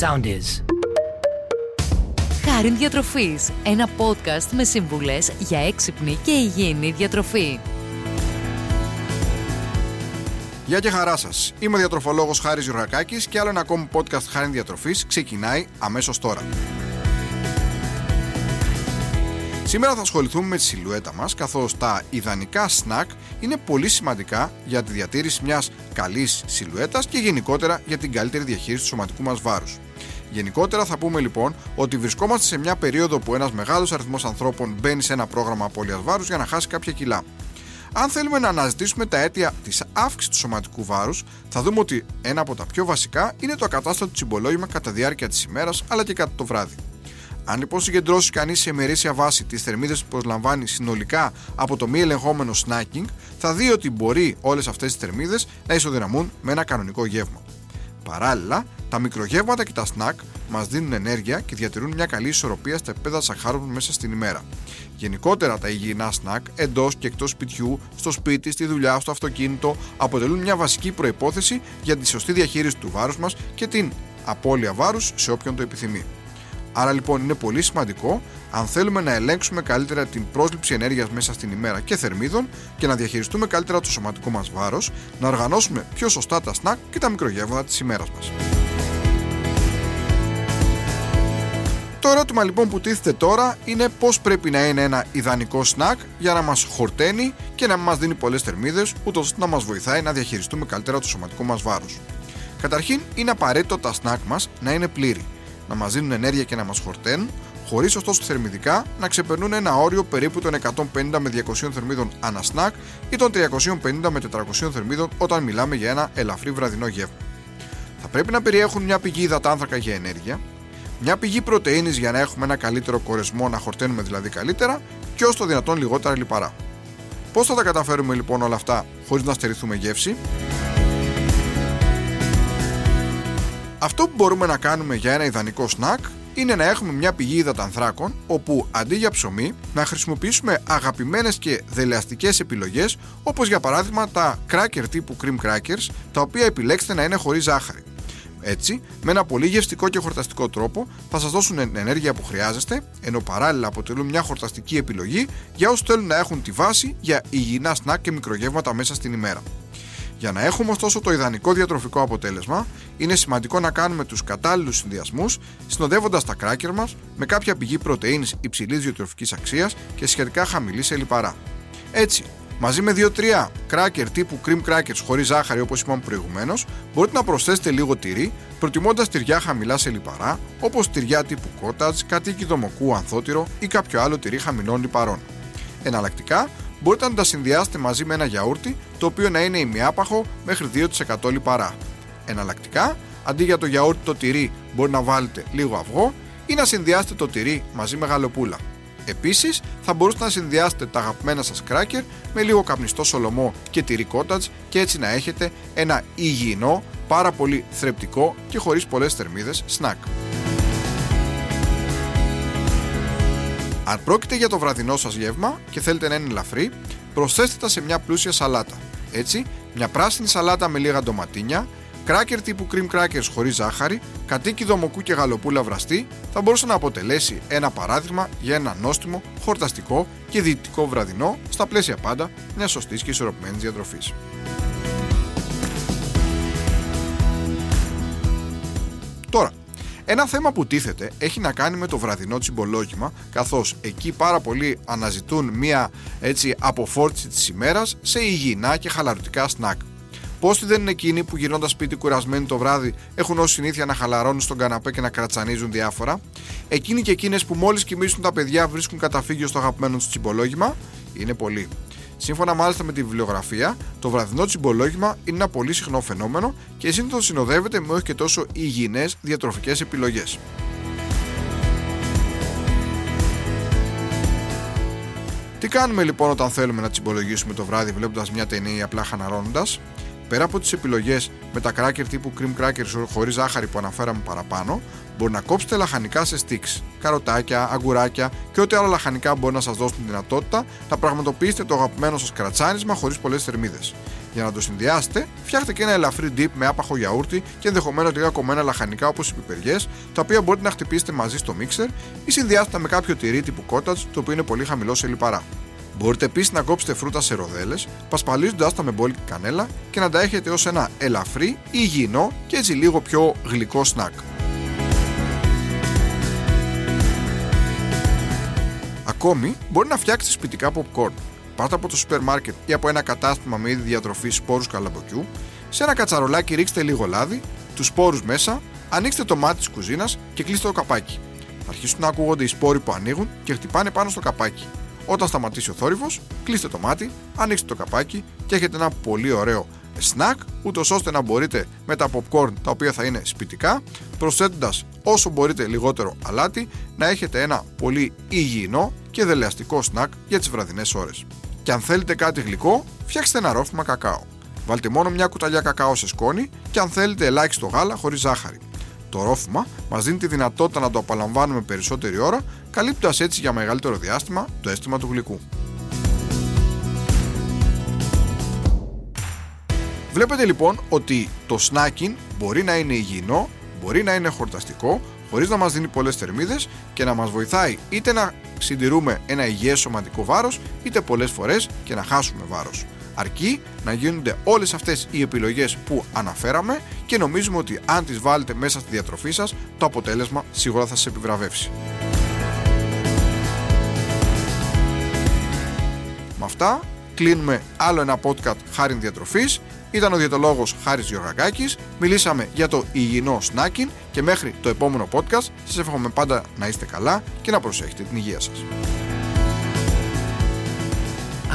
Sound is. Χάριν Διατροφής, ένα podcast με σύμβουλες για έξυπνη και υγιεινή διατροφή. Γεια και χαρά σας. Είμαι ο διατροφολόγος Χάρης Γιωργακάκη και άλλο ένα ακόμη podcast Χάρη Διατροφής ξεκινάει αμέσως τώρα. Σήμερα θα ασχοληθούμε με τη σιλουέτα μας καθώς τα ιδανικά σνακ είναι πολύ σημαντικά για τη διατήρηση μιας καλής σιλουέτας και γενικότερα για την καλύτερη διαχείριση του σωματικού μας βάρους. Γενικότερα θα πούμε λοιπόν ότι βρισκόμαστε σε μια περίοδο που ένας μεγάλος αριθμός ανθρώπων μπαίνει σε ένα πρόγραμμα απώλειας βάρους για να χάσει κάποια κιλά. Αν θέλουμε να αναζητήσουμε τα αίτια της αύξησης του σωματικού βάρους, θα δούμε ότι ένα από τα πιο βασικά είναι το ακατάστατο τσιμπολόγημα κατά τη διάρκεια της ημέρας αλλά και κατά το βράδυ. Αν λοιπόν συγκεντρώσει κανείς σε ημερήσια βάση τις θερμίδες που προσλαμβάνει συνολικά από το μη ελεγχόμενο snacking, θα δει ότι μπορεί όλες αυτές τις θερμίδες να ισοδυναμούν με ένα κανονικό γεύμα. Παράλληλα, τα μικρογεύματα και τα σνακ μας δίνουν ενέργεια και διατηρούν μια καλή ισορροπία στα επίπεδα σαχάρων μέσα στην ημέρα. Γενικότερα, τα υγιεινά σνακ εντός και εκτός σπιτιού, στο σπίτι, στη δουλειά, στο αυτοκίνητο αποτελούν μια βασική προπόθεση για τη σωστή διαχείριση του βάρους μας και την απώλεια βάρους σε όποιον το επιθυμεί. Άρα λοιπόν είναι πολύ σημαντικό αν θέλουμε να ελέγξουμε καλύτερα την πρόσληψη ενέργειας μέσα στην ημέρα και θερμίδων και να διαχειριστούμε καλύτερα το σωματικό μας βάρος, να οργανώσουμε πιο σωστά τα σνακ και τα μικρογεύματα της ημέρας μας. Το ερώτημα λοιπόν που τίθεται τώρα είναι πώς πρέπει να είναι ένα ιδανικό σνακ για να μας χορταίνει και να μας δίνει πολλές θερμίδες, ούτως ώστε να μας βοηθάει να διαχειριστούμε καλύτερα το σωματικό μας βάρος. Καταρχήν είναι απαραίτητο τα σνακ μας να είναι πλήρη να μας δίνουν ενέργεια και να μας χορταίνουν, χωρίς ωστόσο θερμιδικά να ξεπερνούν ένα όριο περίπου των 150 με 200 θερμίδων ανά σνακ ή των 350 με 400 θερμίδων όταν μιλάμε για ένα ελαφρύ βραδινό γεύμα. Θα πρέπει να περιέχουν μια πηγή υδατάνθρακα για ενέργεια, μια πηγή πρωτενη για να έχουμε ένα καλύτερο κορεσμό, να χορταίνουμε δηλαδή καλύτερα και ω το δυνατόν λιγότερα λιπαρά. Πώς θα τα καταφέρουμε λοιπόν όλα αυτά χωρίς να στερηθούμε γεύση, Αυτό που μπορούμε να κάνουμε για ένα ιδανικό σνακ είναι να έχουμε μια πηγή υδατανθράκων όπου αντί για ψωμί να χρησιμοποιήσουμε αγαπημένες και δελεαστικές επιλογές όπως για παράδειγμα τα cracker τύπου cream crackers τα οποία επιλέξετε να είναι χωρίς ζάχαρη. Έτσι, με ένα πολύ γευστικό και χορταστικό τρόπο θα σας δώσουν την ενέργεια που χρειάζεστε ενώ παράλληλα αποτελούν μια χορταστική επιλογή για όσους θέλουν να έχουν τη βάση για υγιεινά σνακ και μικρογεύματα μέσα στην ημέρα. Για να έχουμε ωστόσο το ιδανικό διατροφικό αποτέλεσμα, είναι σημαντικό να κάνουμε τους κατάλληλους συνδυασμούς, συνοδεύοντας τα κράκερ μας με κάποια πηγή πρωτενη υψηλής διατροφικής αξίας και σχετικά χαμηλής σε λιπαρά. Έτσι, μαζί με 2-3 κράκερ τύπου cream crackers χωρίς ζάχαρη όπως είπαμε προηγουμένως, μπορείτε να προσθέσετε λίγο τυρί, προτιμώντας τυριά χαμηλά σε λιπαρά, όπως τυριά τύπου cottage, κατοίκι δομοκού ανθότυρο ή κάποιο άλλο τυρί χαμηλών λιπαρών. Εναλλακτικά, μπορείτε να τα συνδυάσετε μαζί με ένα γιαούρτι το οποίο να είναι ημιάπαχο μέχρι 2% λιπαρά. Εναλλακτικά, αντί για το γιαούρτι το τυρί μπορεί να βάλετε λίγο αυγό ή να συνδυάσετε το τυρί μαζί με γαλοπούλα. Επίσης, θα μπορούσατε να συνδυάσετε τα αγαπημένα σας κράκερ με λίγο καπνιστό σολομό και τυρί κότατζ και έτσι να έχετε ένα υγιεινό, πάρα πολύ θρεπτικό και χωρίς πολλές θερμίδες σνακ. Αν πρόκειται για το βραδινό σας γεύμα και θέλετε να είναι ελαφρύ, προσθέστε τα σε μια πλούσια σαλάτα. Έτσι, μια πράσινη σαλάτα με λίγα ντοματίνια, κράκερ τύπου cream crackers χωρίς ζάχαρη, κατοίκι δομοκού και γαλοπούλα βραστή θα μπορούσε να αποτελέσει ένα παράδειγμα για ένα νόστιμο, χορταστικό και διητικό βραδινό στα πλαίσια πάντα μιας σωστής και ισορροπημένης διατροφής. Τώρα, ένα θέμα που τίθεται έχει να κάνει με το βραδινό τσιμπολόγημα, καθώς εκεί πάρα πολλοί αναζητούν μία έτσι αποφόρτιση της ημέρας σε υγιεινά και χαλαρωτικά σνακ. Πόσοι δεν είναι εκείνοι που γυρνώντας σπίτι κουρασμένοι το βράδυ έχουν ως συνήθεια να χαλαρώνουν στον καναπέ και να κρατσανίζουν διάφορα; Εκείνοι και εκείνες που μόλις κοιμήσουν τα παιδιά βρίσκουν καταφύγιο στο αγαπημένο τους τσιμπολόγημα; Είναι πολλοί. Σύμφωνα μάλιστα με τη βιβλιογραφία, το βραδινό τσιμπολόγημα είναι ένα πολύ συχνό φαινόμενο και συνήθως συνοδεύεται με όχι και τόσο υγιεινές διατροφικές επιλογές. Τι κάνουμε λοιπόν όταν θέλουμε να τσιμπολογήσουμε το βράδυ βλέποντας μια ταινία ή απλά χαναρώνοντας; Πέρα από τις επιλογές με τα κράκερ τύπου cream crackers χωρίς ζάχαρη που αναφέραμε παραπάνω, μπορεί να κόψετε λαχανικά σε sticks, καροτάκια, αγκουράκια και ό,τι άλλα λαχανικά μπορεί να σας δώσουν τη δυνατότητα να πραγματοποιήσετε το αγαπημένο σας κρατσάνισμα χωρίς πολλές θερμίδες. Για να το συνδυάσετε, φτιάχτε και ένα ελαφρύ dip με άπαχο γιαούρτι και ενδεχομένως λίγα κομμένα λαχανικά όπως οι πιπεριές, τα οποία μπορείτε να χτυπήσετε μαζί στο μίξερ ή συνδυάστε με κάποιο τυρί τύπου cottage, το οποίο είναι πολύ χαμηλό σε λιπαρά. Μπορείτε επίσης να κόψετε φρούτα σε ροδέλες, πασπαλίζοντας τα με μπόλικη κανέλα και να τα έχετε ως ένα ελαφρύ, υγιεινό και έτσι λίγο πιο γλυκό σνακ. Ακόμη, μπορεί να φτιάξετε σπιτικά popcorn. Πάτε από το σούπερ μάρκετ ή από ένα κατάστημα με είδη διατροφής σπόρους καλαμποκιού, σε ένα κατσαρολάκι ρίξτε λίγο λάδι, τους σπόρους μέσα, ανοίξτε το μάτι της κουζίνας και κλείστε το καπάκι. Θα αρχίσουν να ακούγονται οι σπόροι που ανοίγουν και χτυπάνε πάνω στο καπάκι. Όταν σταματήσει ο θόρυβος, κλείστε το μάτι, ανοίξτε το καπάκι και έχετε ένα πολύ ωραίο snack, ούτως ώστε να μπορείτε με τα popcorn τα οποία θα είναι σπιτικά, προσθέτοντας όσο μπορείτε λιγότερο αλάτι, να έχετε ένα πολύ υγιεινό και δελεαστικό snack για τις βραδινές ώρες. Και αν θέλετε κάτι γλυκό, φτιάξτε ένα ρόφημα κακάο. Βάλτε μόνο μια κουταλιά κακάο σε σκόνη και αν θέλετε ελάχιστο γάλα χωρίς ζάχαρη. Το ρόφημα μας δίνει τη δυνατότητα να το απολαμβάνουμε περισσότερη ώρα, καλύπτοντας έτσι για μεγαλύτερο διάστημα το αίσθημα του γλυκού. Βλέπετε λοιπόν ότι το snacking μπορεί να είναι υγιεινό, μπορεί να είναι χορταστικό, χωρίς να μας δίνει πολλές θερμίδες και να μας βοηθάει είτε να συντηρούμε ένα υγιές σωματικό βάρος, είτε πολλές φορές και να χάσουμε βάρος. Αρκεί να γίνονται όλες αυτές οι επιλογές που αναφέραμε και νομίζουμε ότι αν τις βάλετε μέσα στη διατροφή σας, το αποτέλεσμα σίγουρα θα σας επιβραβεύσει. Με αυτά κλείνουμε άλλο ένα podcast χάρη διατροφής. Ήταν ο διαιτολόγος Χάρης Γιωργακάκης. Μιλήσαμε για το υγιεινό snacking και μέχρι το επόμενο podcast σας εύχομαι πάντα να είστε καλά και να προσέχετε την υγεία σας.